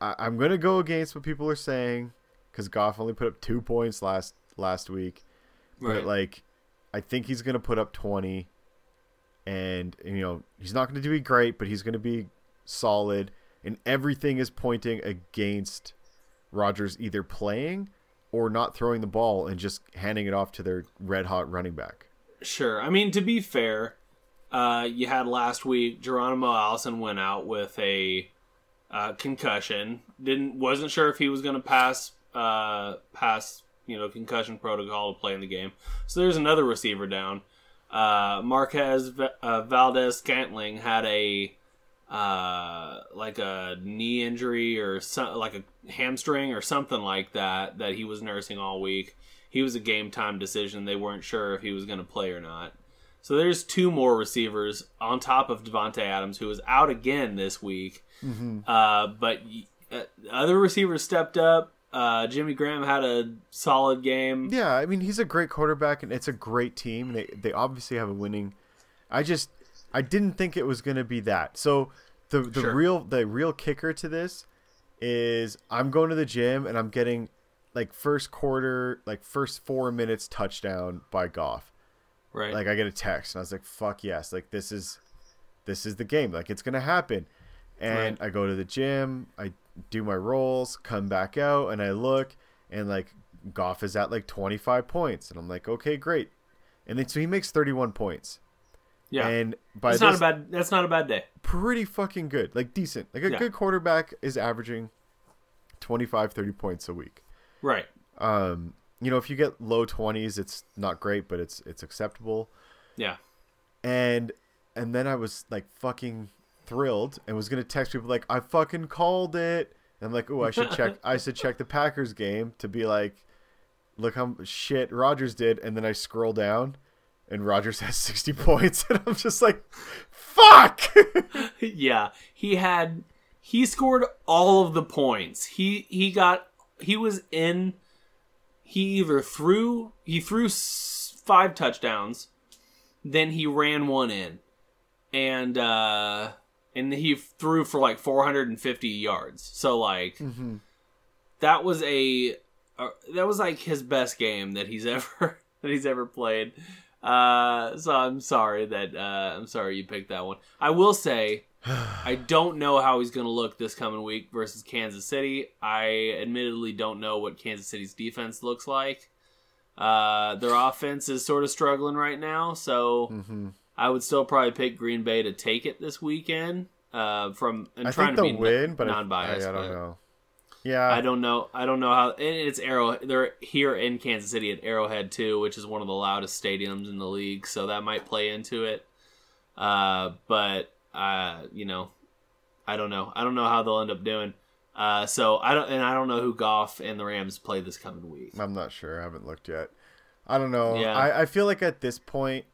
I, I'm gonna go against what people are saying because Goff only put up two points last last week, Right. but like, I think he's gonna put up twenty. And you know he's not going to be great, but he's going to be solid, and everything is pointing against Rodgers either playing or not throwing the ball and just handing it off to their red hot running back. Sure. I mean, to be fair, uh, you had last week Geronimo Allison went out with a uh, concussion. Didn't wasn't sure if he was going to pass uh, pass you know concussion protocol to play in the game. So there's another receiver down. Uh, Marquez uh, Valdes-Scantling had a uh, like a knee injury or some, like a hamstring or something like that that he was nursing all week. He was a game time decision. They weren't sure if he was going to play or not. So there's two more receivers on top of Davante Adams, who was out again this week. Mm-hmm. Uh, but uh, other receivers stepped up. Uh, Jimmy Graham had a solid game. Yeah, I mean he's a great quarterback, and it's a great team. They they obviously have a winning. I just I didn't think it was going to be that. So the the sure. real the real kicker to this is I'm going to the gym and I'm getting like first quarter, like first four minutes touchdown by Goff. Right. Like I get a text and I was like, "Fuck yes!" Like this is this is the game. Like it's gonna happen. And right. I go to the gym. I do my rolls, come back out, and I look, and like Goff is at like 25 points, and I'm like, okay, great. And then so he makes 31 points. Yeah, and by that's not a bad. That's not a bad day. Pretty fucking good, like decent. Like a yeah. good quarterback is averaging 25, 30 points a week. Right. Um, you know, if you get low 20s, it's not great, but it's it's acceptable. Yeah. And and then I was like fucking thrilled and was gonna text people like I fucking called it. And I'm like, oh, I should check. I should check the Packers game to be like, look how shit Rodgers did. And then I scroll down, and Rodgers has 60 points, and I'm just like, fuck. yeah, he had he scored all of the points. He he got he was in. He either threw he threw five touchdowns, then he ran one in, and. uh and he threw for like 450 yards. So like mm-hmm. that was a uh, that was like his best game that he's ever that he's ever played. Uh, so I'm sorry that uh, I'm sorry you picked that one. I will say I don't know how he's going to look this coming week versus Kansas City. I admittedly don't know what Kansas City's defense looks like. Uh, their offense is sort of struggling right now, so mm-hmm. I would still probably pick Green Bay to take it this weekend. Uh, from and I trying think to be win, but non-biased. I, I don't know. Yeah, I don't know. I don't know how. And it's Arrow. They're here in Kansas City at Arrowhead too, which is one of the loudest stadiums in the league, so that might play into it. Uh, but uh, you know, I don't know. I don't know how they'll end up doing. Uh, so I don't, and I don't know who Goff and the Rams play this coming week. I'm not sure. I haven't looked yet. I don't know. Yeah. I, I feel like at this point,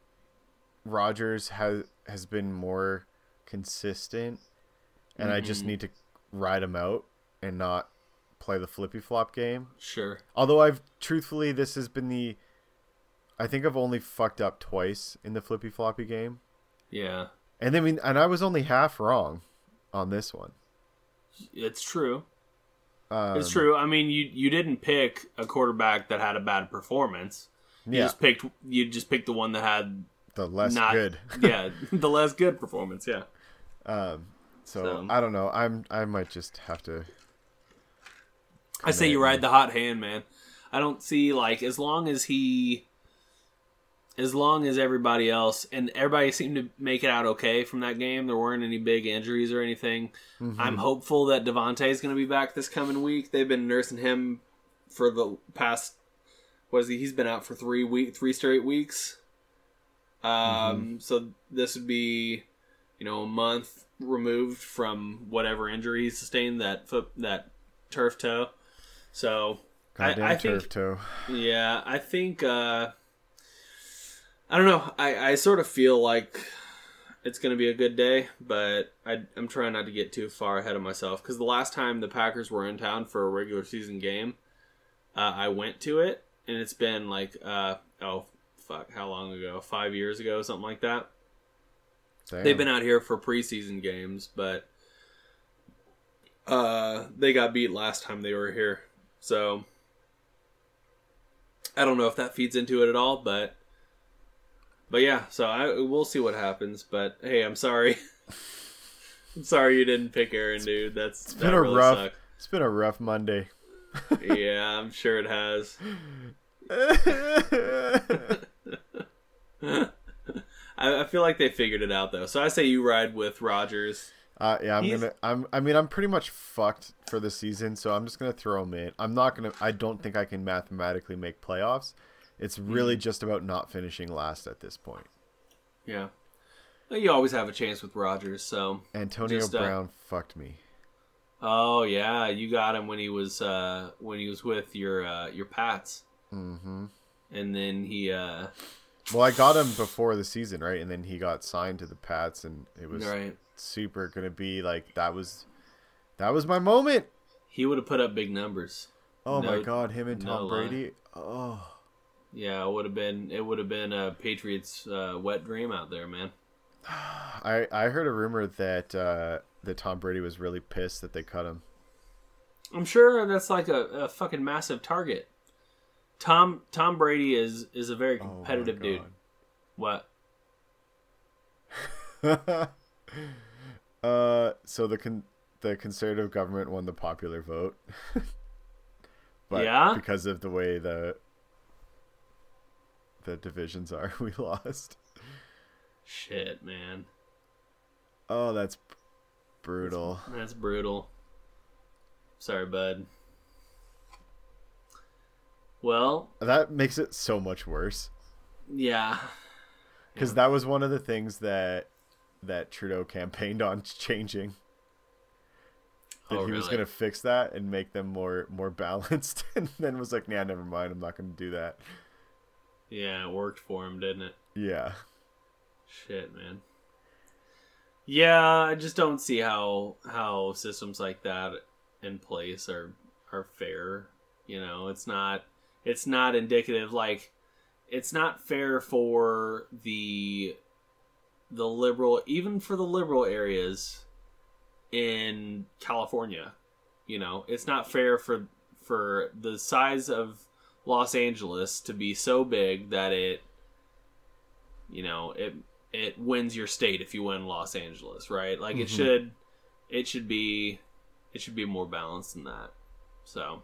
Rodgers has has been more consistent, and mm-hmm. I just mm-hmm. need to ride him out and not play the flippy flop game. Sure. Although I've truthfully, this has been the. I think I've only fucked up twice in the flippy floppy game. Yeah. And I mean, and I was only half wrong on this one. It's true. Um, it's true. I mean, you you didn't pick a quarterback that had a bad performance. You yeah. just picked you just picked the one that had the less not, good. yeah, the less good performance. Yeah. Um. So, so, I don't know. I'm I might just have to. I say you ride the hot hand, man. I don't see like as long as he, as long as everybody else and everybody seemed to make it out okay from that game. There weren't any big injuries or anything. Mm-hmm. I'm hopeful that Davante is going to be back this coming week. They've been nursing him for the past. Was he? He's been out for three week, three straight weeks. Um, mm-hmm. so this would be, you know, a month removed from whatever injury he sustained that foot that turf toe. So Goddamn I, I turf think, toe. Yeah, I think uh, I don't know. I, I sort of feel like it's going to be a good day, but I, am trying not to get too far ahead of myself because the last time the Packers were in town for a regular season game, uh, I went to it, and it's been like uh, oh fuck, how long ago? Five years ago, something like that. Damn. They've been out here for preseason games, but uh, they got beat last time they were here. So I don't know if that feeds into it at all, but but yeah, so I we'll see what happens. But hey, I'm sorry. I'm sorry you didn't pick Aaron, dude. That's It's been a rough. It's been a rough Monday. yeah, I'm sure it has. I, I feel like they figured it out though. So I say you ride with Rodgers. Uh, yeah, I'm He's- gonna. I'm. I mean, I'm pretty much fucked for the season, so I'm just gonna throw him in. I'm not gonna. I don't think I can mathematically make playoffs. It's really just about not finishing last at this point. Yeah. You always have a chance with Rodgers. so Antonio Just, uh, Brown fucked me. Oh yeah, you got him when he was uh when he was with your uh your Pats. hmm And then he uh Well, I got him before the season, right? And then he got signed to the Pats, and it was right. super gonna be like that was that was my moment. He would have put up big numbers. Oh my god, him and no Tom lie. Brady. Oh, Yeah, it would have been it would have been a Patriots uh, wet dream out there, man. I I heard a rumor that uh, that Tom Brady was really pissed that they cut him. I'm sure that's like a, a fucking massive target. Tom Tom Brady is is a very Oh competitive dude. What? uh, so the con- the conservative government won the popular vote. but Yeah? because of the way the the divisions are, we lost. Shit, man. Oh, that's brutal. That's brutal. Sorry, bud. Well, That makes it so much worse yeah. because that was one of the things that that Trudeau campaigned on changing. That Oh, he was going to fix that and make them more more balanced, and then was like, "Nah, never mind. I'm not going to do that." Yeah, it worked for him, didn't it? Yeah. Shit, man. Yeah, I just don't see how how systems like that in place are are fair. You know, it's not it's not indicative like it's not fair for the the liberal even for the liberal areas in California. You know, it's not fair for for the size of Los Angeles to be so big that it you know, it it wins your state if you win Los Angeles, right? Like it Mhm. should it should be it should be more balanced than that. So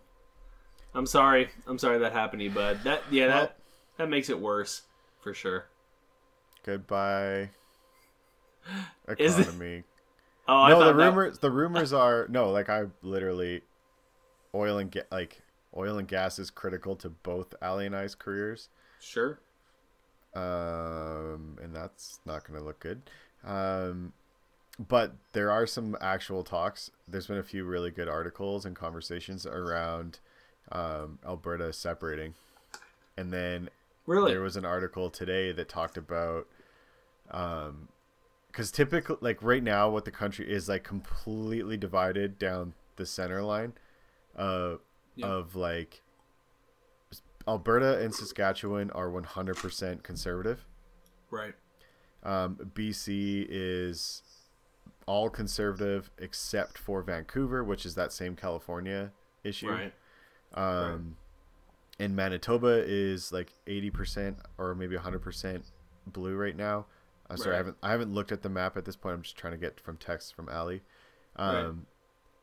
I'm sorry. I'm sorry that happened to you, bud. That yeah, Well- that that makes it worse for sure. Goodbye. It- Economy. Oh, no, the that- rumors. The rumors are no. Like I literally, oil and like oil and gas is critical to both Ali and I's careers. Sure. um, and that's not going to look good. Um, but there are some actual talks. There's been a few really good articles and conversations around um, Alberta separating, and then Really? there was an article today that talked about um because typically like right now what the country is like completely divided down the center line uh, Yeah. of like alberta and saskatchewan are 100% conservative right. um, bc is all conservative except for vancouver which is that same california issue Right. Um, and Manitoba is like eighty percent or maybe hundred percent blue right now. I'm sorry, I haven't I haven't looked at the map at this point. I'm just trying to get from text from Ali. Um, Right.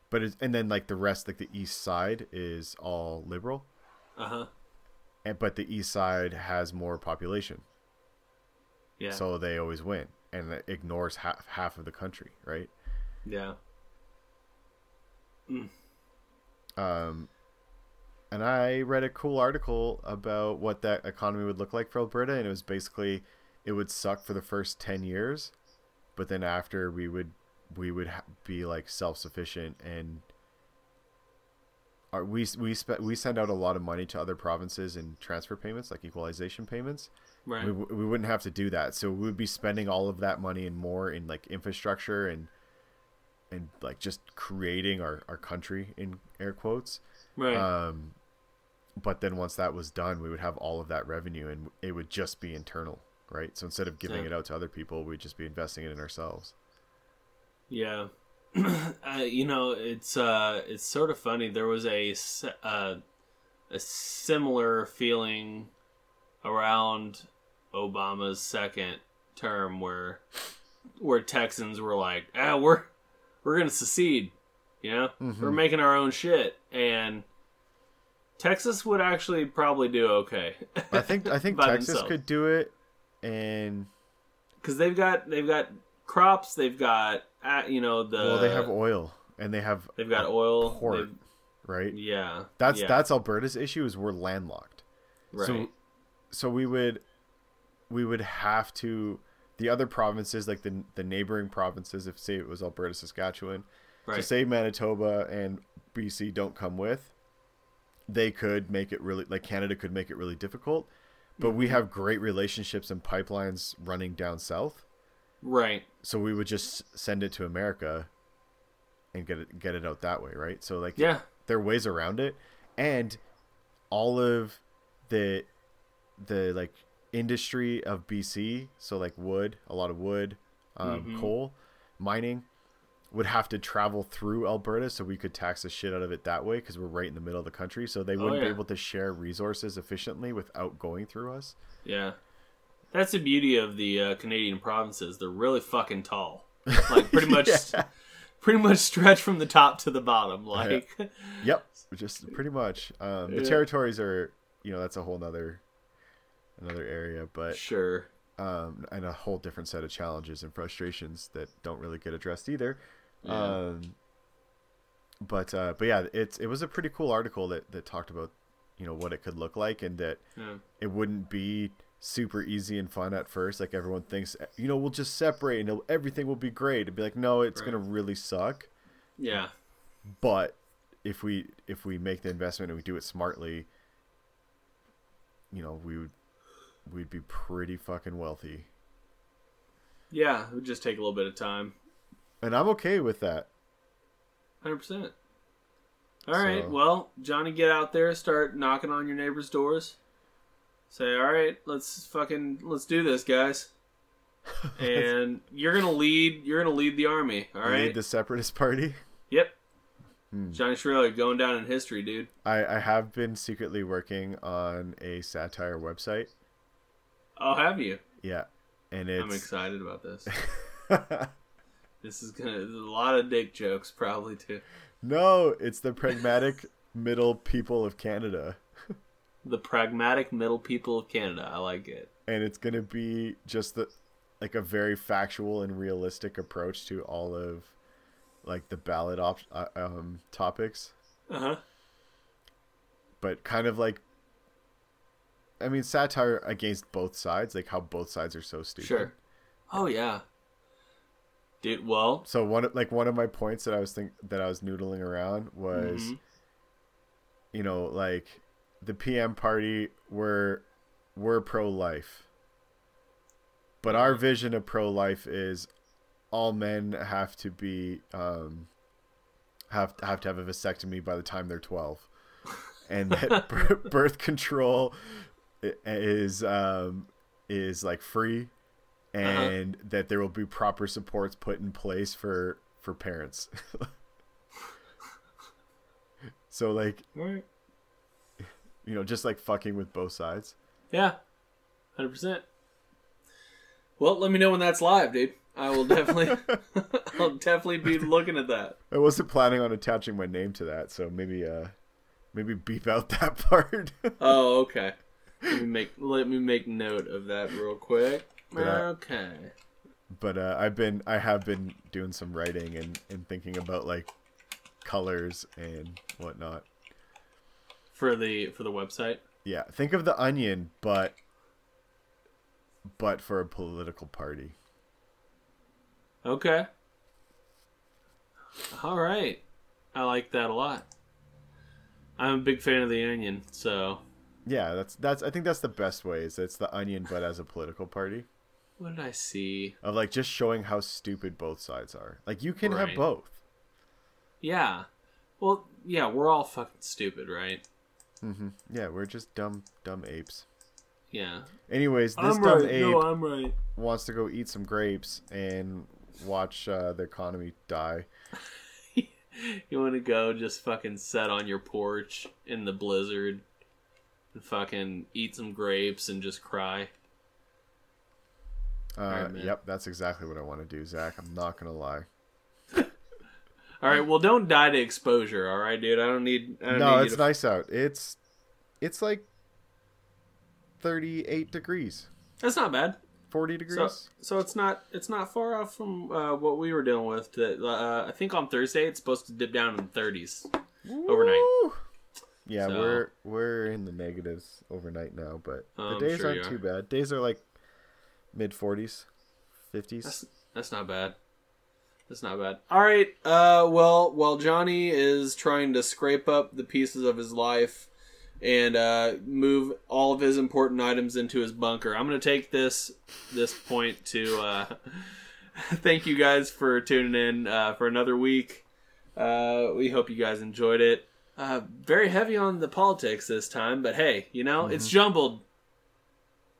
but it's, and then like the rest, like the east side is all liberal, Uh-huh. and but the east side has more population, Yeah. so they always win, and it ignores half half of the country, right? yeah. Mm. Um, and I read a cool article about what that economy would look like for Alberta, and it was basically it would suck for the first ten years, but then after we would we would ha- be like self sufficient and. Our, we we spe- we send out a lot of money to other provinces in transfer payments like equalization payments. Right. We, we wouldn't have to do that, so we would be spending all of that money and more in like infrastructure and and like just creating our, our country in air quotes. right. Um, but then once that was done, we would have all of that revenue and it would just be internal, right? So instead of giving Yeah. it out to other people, we'd just be investing it in ourselves. Yeah. uh, you know, it's uh it's sort of funny. There was a uh, a similar feeling around Obama's second term where where Texans were like, ah, we're we're gonna secede, you know, Mm-hmm. we're making our own shit, and Texas would actually probably do okay. I think I think Texas themselves. could do it, and because they've got they've got crops, they've got uh, you know the well, they have oil and they have they've got oil, port, right? yeah, That's yeah, that's Alberta's issue is we're landlocked. right. So so we would we would have to the other provinces like the the neighboring provinces if say it was Alberta Saskatchewan right. so say Manitoba and BC don't come with they could make it really like Canada could make it really difficult but we Mm-hmm. have great relationships and pipelines running down south right. so we would just send it to America and get it get it out that way right so like Yeah. there are ways around it and all of the the like industry of BC so like wood a lot of wood um, Mhm. coal mining would have to travel through Alberta so we could tax the shit out of it that way because we're right in the middle of the country so they wouldn't be Oh, yeah. able to share resources efficiently without going through us Yeah. That's the beauty of the uh, Canadian provinces. They're really fucking tall. Like pretty much Yeah. pretty much stretch from the top to the bottom. Like Yep, just pretty much. Um, the territories are, you know, that's a whole nother, another area, but sure. um, and a whole different set of challenges and frustrations that don't really get addressed either. Yeah. Um, but uh, but yeah, it's it was a pretty cool article that that talked about, you know, what it could look like and that Yeah. it wouldn't be super easy and fun at first. Like everyone thinks, you know, we'll just separate and everything will be great. It'd be like, no, it's Right. gonna really suck. Yeah. but if we if we make the investment and we do it smartly you know we would we'd be pretty fucking wealthy Yeah. It would just take a little bit of time. And i'm okay with that Hundred percent. All right. So- Well, Johnny, get out there, start knocking on your neighbors' doors. Say, all right, let's fucking let's do this, guys. And you're gonna lead. You're gonna lead the army. All Lead the separatist party Yep. Hmm. Johnny Shriller going down in history, dude. i i have been secretly working on a satire website Oh, have you? yeah and I'm excited about this. This is gonna a lot of dick jokes, probably too. no it's the pragmatic middle people of canada The pragmatic middle people of Canada. I like it. and it's gonna be just the like a very factual and realistic approach to all of like the ballot op- uh, um topics Uh huh. but kind of like I mean satire against both sides, like how both sides are so stupid. Sure. Oh yeah. Dude, well, So one of- like one of my points that I was think that I was noodling around was Mhm. you know, like the PM party were we're pro life. But our vision of pro life is all men have to be um have have to have a vasectomy by the time they're 12 and that birth control is um is like free and that there will be proper supports put in place for for parents so like Alright. you know just like fucking with both sides Yeah. Hundred percent. Well, let me know when that's live, dude. I will definitely I'll definitely be looking at that. i wasn't planning on attaching my name to that so maybe uh maybe beep out that part Oh, okay. Let me make let me make note of that real quick. But I- Okay. but uh, I've been I have been doing some writing and, and thinking about like colors and whatnot. For the for the website. Yeah, think of the onion, but but for a political party. Okay. All right. I like that a lot. I'm a big fan of the onion, so Yeah, that's that's I think that's the best way. Is it's the onion, but as a political party what did I see? of like just showing how stupid both sides are. Like you can have both. Yeah. Well, yeah, we're all fucking stupid, right? Mm-hmm. Yeah, we're just dumb dumb apes. Yeah. Anyways, this I'm dumb right. ape No, right. wants to go eat some grapes and watch uh, the economy die. you want to go just fucking set on your porch in the blizzard and fucking eat some grapes and just cry. Uh, right, yep, that's exactly what I want to do, Zach. I'm not gonna lie. All right, well, don't die to exposure. All right, dude. I don't need. I don't No, need it's to... nice out. It's it's like 38 degrees, That's not bad. 40 degrees. So, so it's not it's not far off from uh, what we were dealing with. That uh, I think on Thursday it's supposed to dip down in the 30s overnight. Yeah, So- we're we're in the negatives overnight now, but Oh, the I'm days sure aren't too bad. Days are like mid 40s, 50s. That's that's not bad. That's not bad. All right. Uh, well, while Johnny is trying to scrape up the pieces of his life and uh, move all of his important items into his bunker, I'm going to take this this point to uh, thank you guys for tuning in uh, for another week. Uh, we hope you guys enjoyed it. Uh, very heavy on the politics this time, but hey, you know it's jumbled.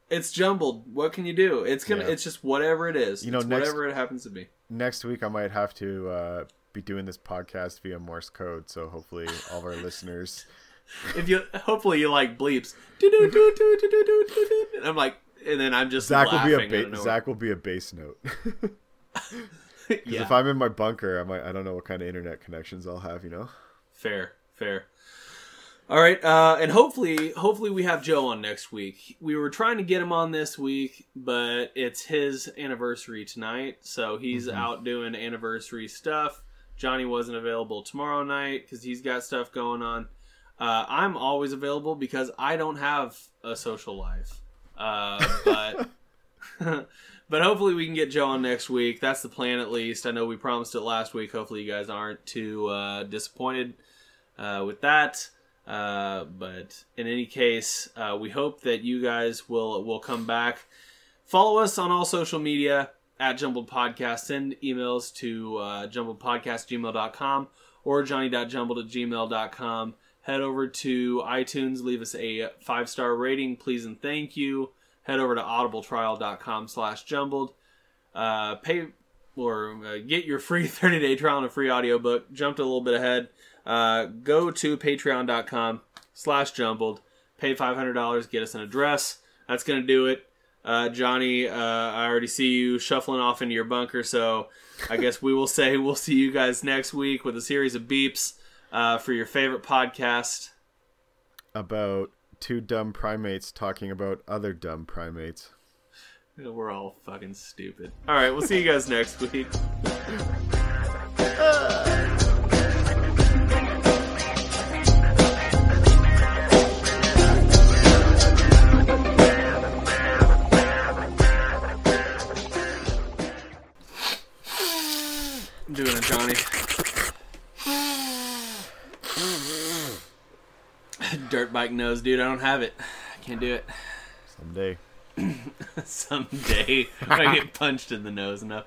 It's jumbled. What can you do? It's gonna. Yeah. It's just whatever it is. You know, It's next- whatever it happens to be. Next week I might have to uh, be doing this podcast via Morse code, so hopefully all of our listeners. If you, hopefully, you like bleeps. And I'm like, and then I'm just Zach will be a ba- Zach will be a bass note. 'Cause yeah, If I'm in my bunker, I might I don't know what kind of internet connections I'll have. You know. fair, fair. All right, uh, and hopefully, hopefully we have Joe on next week. We were trying to get him on this week, but it's his anniversary tonight, so he's Mm-hmm. out doing anniversary stuff. Johnny wasn't available tomorrow night because he's got stuff going on. Uh, I'm always available because I don't have a social life. Uh, but but hopefully we can get Joe on next week. That's the plan at least. I know we promised it last week. Hopefully you guys aren't too uh, disappointed uh, with that. Uh, but in any case, uh, we hope that you guys will will come back. Follow us on all social media at Jumbled Podcast. Send emails to uh, jumbledpodcast@gmail.com or johnny.jumbled at gmail.com. Head over to iTunes, leave us a five star rating, please and thank you. Head over to audibletrial.com slash jumbled. Uh, pay or uh, get your free 30 day trial and a free audiobook. Jumped a little bit ahead. Uh, go to patreon.com slash jumbled. Pay $500, get us an address. That's going to do it. Uh, Johnny, uh, I already see you shuffling off into your bunker, so I guess we will say we'll see you guys next week with a series of beeps uh, for your favorite podcast. About two dumb primates talking about other dumb primates. We're all fucking stupid. All right, we'll see you guys next week. doing it, Johnny. Dirt bike nose, dude. I don't have it. I can't do it. Someday. Someday, I get punched in the nose enough.